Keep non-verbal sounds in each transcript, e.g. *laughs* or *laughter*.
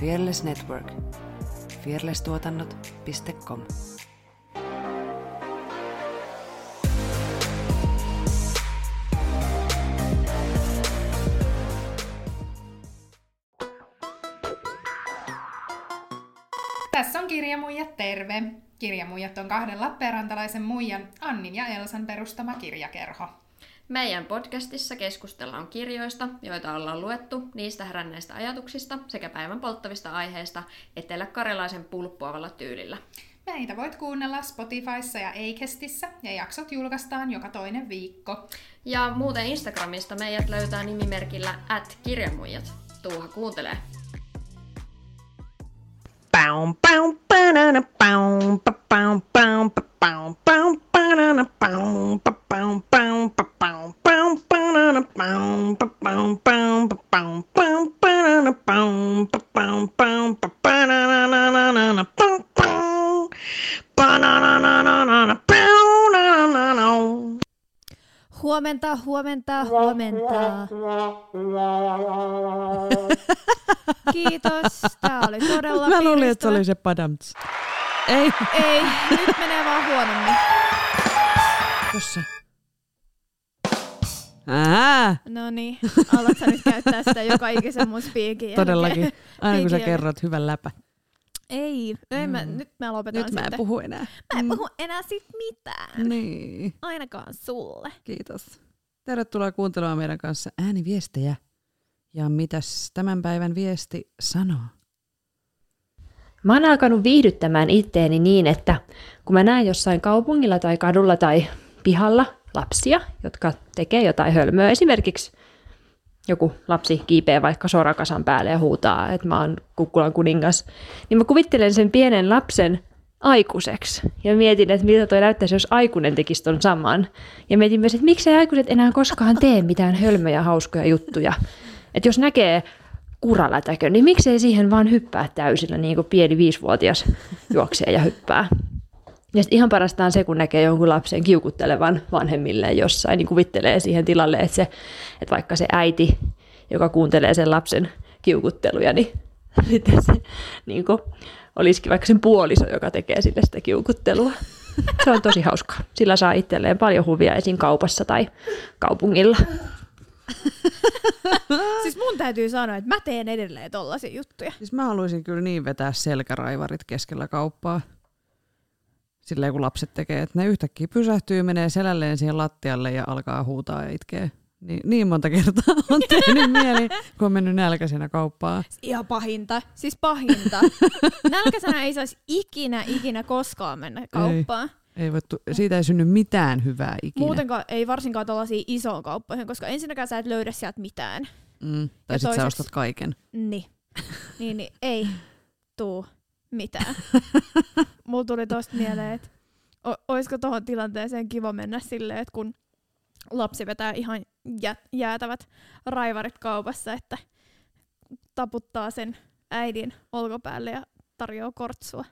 Fearless Network. fearlesstuotannot.com Tässä on Kirjamuijat terve! Kirjamuijat on kahden Lappeenrantalaisen muijan Annin ja Elsan perustama kirjakerho. Meidän podcastissa keskustellaan kirjoista, joita ollaan luettu, niistä heränneistä ajatuksista sekä päivän polttavista aiheista etelä-karjalaisen pulppuavalla tyylillä. Meitä voit kuunnella Spotifyssa ja Acastissa ja jaksot julkaistaan joka toinen viikko. Ja muuten Instagramista meidät löytää nimimerkillä at kirjamuijat. Tuuha kuuntelee. Pow, pow, banana, pow, pa, pow, pow, pa, Huomenta, huomenta, huomenta. Kiitos. Tää oli todella Mä luulin, että se oli se padamts. Ei, Ei, nyt menee vaan huonommin. tossa. Ää, No niin, alat sä nyt käyttää sitä joka ikisen mun spiikin todellakin. Aina kun sä kerrot hyvän läpä. Ei, ei mä, nyt mä lopetan Nyt mä en sitten. puhu enää. Mä en puhu enää sit mitään. Niin. Ainakaan sulle. Kiitos. Tervetuloa kuuntelemaan meidän kanssa ääniviestejä. Ja mitäs tämän päivän viesti sanoo? Mä oon alkanut viihdyttämään itteeni niin, että kun mä näen jossain kaupungilla tai kadulla tai pihalla lapsia, jotka tekee jotain hölmöä, esimerkiksi joku lapsi kiipeää vaikka sorakasan päälle ja huutaa, että mä oon kukkulan kuningas, niin mä kuvittelen sen pienen lapsen aikuiseksi. Ja mietin, että miltä toi näyttäisi, jos aikuinen tekisi ton saman. Ja mietin myös, että miksei aikuiset enää koskaan tee mitään hölmöjä, hauskoja juttuja. Että jos näkee kuralätäkön, niin miksei siihen vaan hyppää täysillä, niin kuin pieni viisivuotias juoksee ja hyppää. Ja sitten ihan parasta on se, kun näkee jonkun lapsen kiukuttelevan vanhemmilleen jossain, niin kuvittelee siihen tilalle, että, se, että vaikka se äiti, joka kuuntelee sen lapsen kiukutteluja, niin *laughs* sitten se niin kuin, olisikin vaikka sen puoliso, joka tekee sille sitä kiukuttelua. Se on tosi hauskaa. Sillä saa itselleen paljon huvia esim. kaupassa tai kaupungilla. *laughs* Siis mun täytyy sanoa, että mä teen edelleen tollasia juttuja. Siis mä haluaisin kyllä niin vetää selkäraivarit keskellä kauppaa. Silleen kun lapset tekee, että ne yhtäkkiä pysähtyy, menee selälleen siihen lattialle ja alkaa huutaa ja itkee. Niin, niin monta kertaa on *laughs* tehnyt mieli, kun on mennyt nälkäisenä kauppaan. Ihan pahinta. Siis pahinta. Nälkäisenä ei saisi ikinä, ikinä koskaan mennä kauppaan. Ei voi, tu- siitä ei synny mitään hyvää ikinä. Muutenkaan ei varsinkaan tällaisiin isoon kauppoihin, koska ensinnäkään sä et löydä sieltä mitään. Mm. Tai Ja sit sä ostat kaiken. Niin. niin, niin ei tuu mitään. *laughs* Mulla tuli tosta mieleen, että o- olisiko tuohon tilanteeseen kiva mennä silleen, että kun lapsi vetää ihan jä- jäätävät raivarit kaupassa, että taputtaa sen äidin olkopäälle ja tarjoaa kortsua.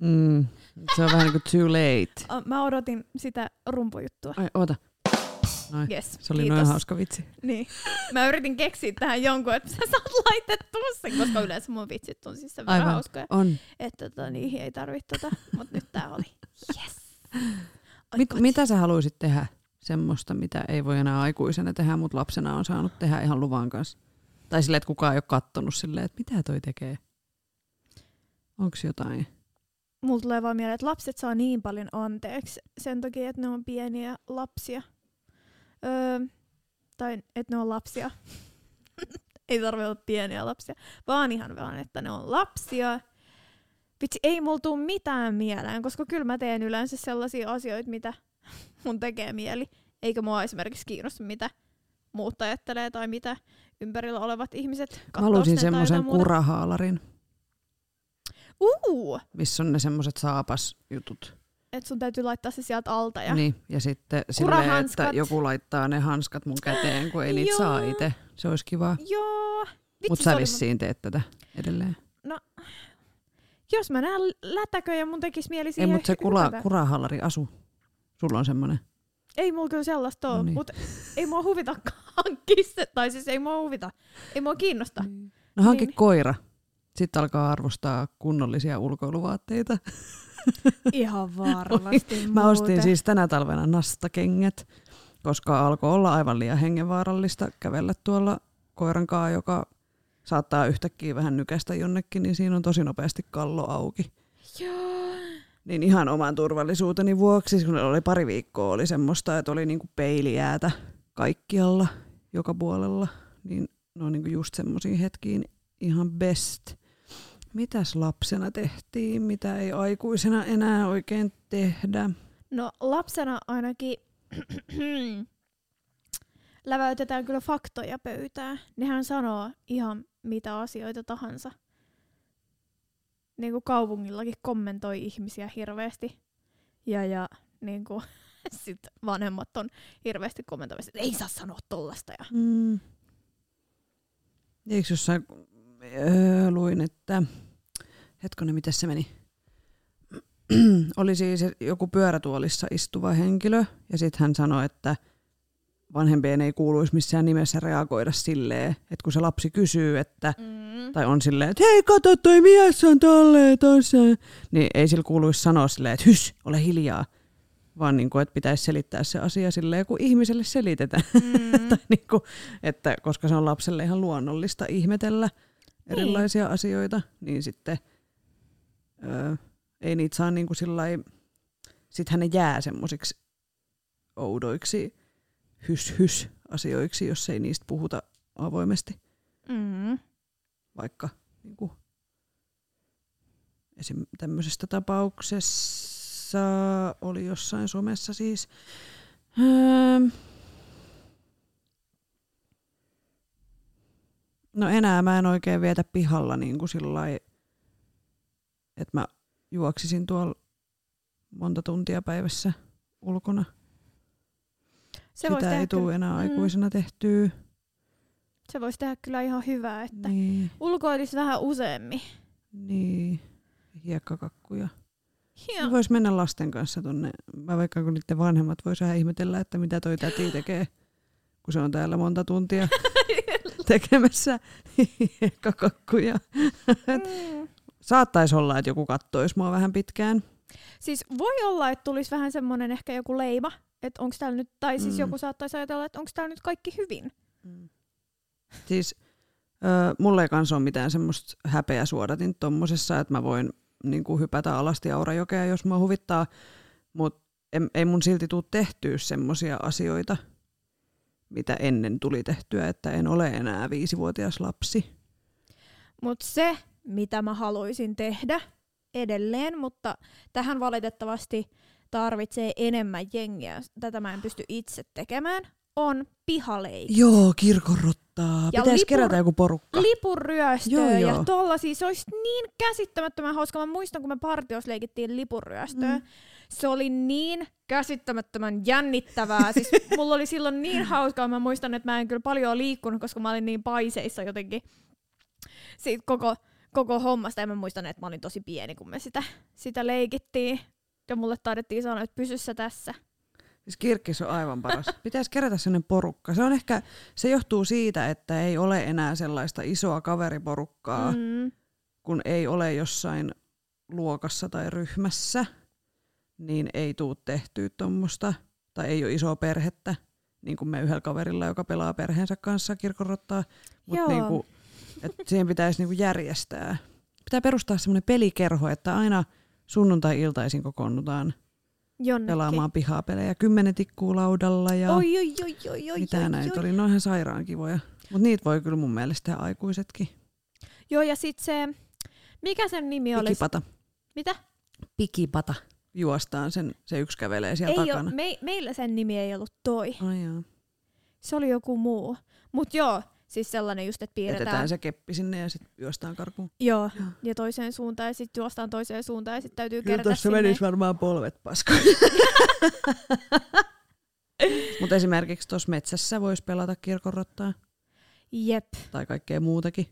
Mm. *laughs* Se on vähän niin kuin too late. Mä odotin sitä rumpujuttua. Ai, oota. Noin. Yes, Se oli kiitos. noin hauska vitsi. Niin. Mä yritin keksiä tähän jonkun, että sä saat laitettua sen, koska yleensä mun vitsit on siis sen verran Aivan. hauskoja. On. Että tota, niihin ei tarvitse tota, mutta nyt tää oli. Yes. Oi Mit, koti. mitä sä haluaisit tehdä semmoista, mitä ei voi enää aikuisena tehdä, mutta lapsena on saanut tehdä ihan luvan kanssa? Tai silleen, että kukaan ei ole kattonut silleen, että mitä toi tekee? Onko jotain? Mulla tulee vaan mieleen, että lapset saa niin paljon anteeksi sen takia, että ne on pieniä lapsia. Öö, tai että ne on lapsia. *laughs* ei tarvitse olla pieniä lapsia, vaan ihan vaan, että ne on lapsia. Vitsi, ei mulla tuu mitään mieleen, koska kyllä mä teen yleensä sellaisia asioita, mitä *laughs* mun tekee mieli. Eikä mua esimerkiksi kiinnosta, mitä muut ajattelee tai mitä ympärillä olevat ihmiset Mä haluaisin semmoisen kurahaalarin, Uu! missä on ne semmoiset saapasjutut. Että sun täytyy laittaa se sieltä alta. Ja... Niin, ja sitten silleen, että joku laittaa ne hanskat mun käteen, kun ei niitä saa itse. Se olisi kiva. Joo. Mutta sä vissiin teet tätä edelleen. mun- Jos mä näen lätäkö ja mun tekis mieli Ei, siihen mutta se kula, hypätä. kurahallari asu. Sulla on semmoinen. Ei mulla kyllä sellaista No ole, niin. mutta ei mua huvitakaan hankkia se. Tai siis ei mua huvita. Ei mua kiinnosta. No hanki Niin. koira. Sitten alkaa arvostaa kunnollisia ulkoiluvaatteita. Ihan varmasti Mä ostin siis tänä talvena nastakengät, koska alkoi olla aivan liian hengenvaarallista kävellä tuolla koiran kaa, joka saattaa yhtäkkiä vähän nykästä jonnekin, niin siinä on tosi nopeasti kallo auki. Joo. Niin ihan oman turvallisuuteni vuoksi, kun oli pari viikkoa, oli semmoista, että oli niinku peilijäätä kaikkialla, joka puolella, niin ne on niinku just semmoisiin hetkiin ihan best. Mitäs lapsena tehtiin, mitä ei aikuisena enää oikein tehdä? No lapsena ainakin *clears throat* läväytetään kyllä faktoja pöytään. Nehän sanoo ihan mitä asioita tahansa. Niin kuin kaupungillakin kommentoi ihmisiä hirveästi. Ja, ja niin kuin, *laughs* sit vanhemmat on hirveästi kommentoimassa, että ei saa sanoa tollasta. Ja... Mm. Eikö jossain öö, luin, että hetkonen, miten se meni? *clears throat* Oli siis joku pyörätuolissa istuva henkilö ja sitten hän sanoi, että vanhempien ei kuuluisi missään nimessä reagoida silleen, että kun se lapsi kysyy, että Mm. tai on silleen, että hei kato toi mies on tolleen tossa, niin ei sillä kuuluisi sanoa silleen, että hys, ole hiljaa, vaan niin kuin, että pitäisi selittää se asia silleen, kun ihmiselle selitetään. Mm. *laughs* tai niin kuin, että koska se on lapselle ihan luonnollista ihmetellä erilaisia asioita, niin sitten öö, ei niitä saa niin kuin sillai, sittenhän ne jää semmoisiksi oudoiksi hys-hys asioiksi, jos ei niistä puhuta avoimesti, Mm. vaikka niin kuin, esim. tämmöisestä tapauksessa oli jossain somessa siis öö, No enää mä en oikein vietä pihalla niin kuin sillai, että mä juoksisin tuolla monta tuntia päivässä ulkona. Se voisi Sitä ei tule kyllä, enää Mm. aikuisena tehtyä. se vois tehdä kyllä ihan hyvää, että Niin, ulkoilisi vähän useammin. niin. Hiekkakakkuja. Joo. Vois mennä lasten kanssa tonne, mä vaikka kun niiden vanhemmat vois vähän ihmetellä, että mitä toi täti tekee, kun se on täällä monta tuntia *laughs* tekemässä hiekkakakkuja. Mm. Saattaisi olla, että joku kattoisi mua vähän pitkään. Siis voi olla, että tulisi vähän semmoinen ehkä joku leima, että onko täällä nyt, tai siis Mm. joku saattaisi ajatella, että onko täällä nyt kaikki hyvin. Siis ö, mulla ei kans ole mitään semmoista häpeä suodatin tommosessa, että mä voin niin kuin hypätä alasti Aurajokea, jos mua huvittaa, mutta ei mun silti tuu tehtyä semmosia asioita, mitä ennen tuli tehtyä, että en ole enää viisivuotias lapsi. Mutta se, mitä mä haluaisin tehdä edelleen, mutta tähän valitettavasti tarvitsee enemmän jengiä, tätä mä en pysty itse tekemään, on pihaleikki. Joo, kirkonrottaa. Ja Pitäisi lipur- kerätä joku porukka. Lipunryöstöä Joo, ja tollasia. Se olisi niin käsittämättömän hauska. Mä muistan, kun me partiossa leikittiin lipunryöstöä. Mm. Se oli niin käsittämättömän jännittävää. siis mulla oli silloin niin hauskaa. Mä muistan, että mä en kyllä paljon liikkunut, koska mä olin niin paiseissa jotenkin siitä koko, koko hommasta. Ja mä muistan, että mä olin tosi pieni, kun me sitä, sitä leikittiin. Ja mulle taidettiin sanoa, että pysy sä tässä. Siis kirkkis on aivan paras. Pitäisi kerätä sellainen porukka. Se on ehkä, se johtuu siitä, että ei ole enää sellaista isoa kaveriporukkaa, mm. Mm. kun ei ole jossain luokassa tai ryhmässä, niin ei tuu tehtyä tuommoista, tai ei ole isoa perhettä, niin kuin me yhdellä kaverilla, joka pelaa perheensä kanssa kirkonrottaa. Mutta Joo. niinku, et siihen pitäisi niinku järjestää. Pitää perustaa semmoinen pelikerho, että aina sunnuntai-iltaisin kokoonnutaan Jonnekin. pelaamaan pihapelejä. Kymmenen tikkuu laudalla ja Oi, oi, oi, oi, oi, mitä oi, näitä oi. oli. Ne on ihan sairaan kivoja. Mutta niitä voi kyllä mun mielestä tehdä aikuisetkin. Joo, ja sit se, mikä sen nimi oli? Pikipata. Mitä? Pikipata. Juostaan sen, se yksi kävelee siellä Ei takana. oo, me, meillä sen nimi ei ollut toi. Ai jaa. Se oli joku muu. Mut joo, siis sellainen just, että piirretään. Jätetään se keppi sinne ja sitten juostaan karkuun. Joo, Joo. ja toiseen suuntaan ja sitten juostaan toiseen suuntaan ja sitten täytyy Kyllä kerätä tuossa sinne. menisi varmaan polvet paskoon. *laughs* Mutta esimerkiksi tuossa metsässä voisi pelata kirkonrottaa Jep. tai kaikkea muutakin.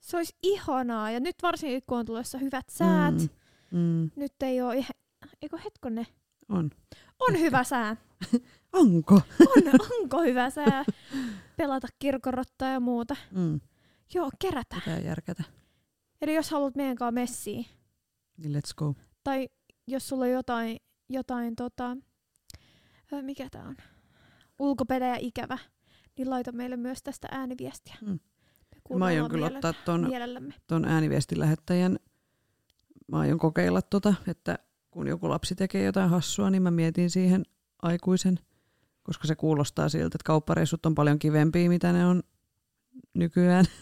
Se olisi ihanaa. Ja nyt varsinkin, kun on tulossa hyvät säät. Mm, mm, Nyt ei ole ihan... Eikö hetkone? on. On Ehkä. hyvä sää. *laughs* Onko? *laughs* On, onko hyvä sää pelata kirkorottaa ja muuta. Mm, Joo, kerätään. pitää järkätä. Eli jos haluat meidän kanssa messiin, Niin let's go. tai jos sulla on jotain, jotain tota, mikä tää on, ulkopelejä ikävä, niin laita meille myös tästä ääniviestiä. Mm. Me Mä aion kyllä ottaa ton, ton ääniviestin lähettäjän. Mä aion kokeilla tota, että kun joku lapsi tekee jotain hassua, niin mä mietin siihen aikuisen, koska se kuulostaa siltä, että kauppareissut on paljon kivempiä, mitä ne on nykyään. *laughs*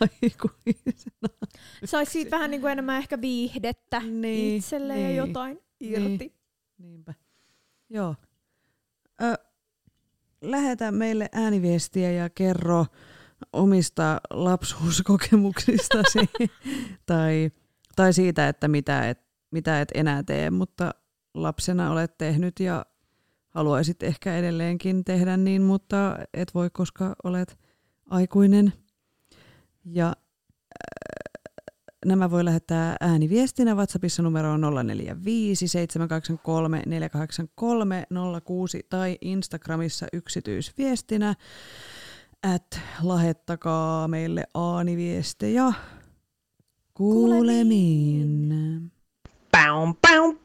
Aikuisena. Saisi siitä vähän niin kuin enemmän ehkä viihdettä Niin, itselle ja niin, jotain irti. niin. Niinpä. Joo. Ö, lähetä meille ääniviestiä ja kerro omista lapsuuskokemuksistasi *laughs* tai, tai siitä, että mitä et, mitä et enää tee, mutta lapsena olet tehnyt ja haluaisit ehkä edelleenkin tehdä niin, mutta et voi, koska olet aikuinen. Ja äh, nämä voi lähettää ääniviestinä WhatsAppissa numero on 045 783 483 06 tai Instagramissa yksityisviestinä at lähettäkaa meille aaniviestejä. Kuulemiin. Bow, banana,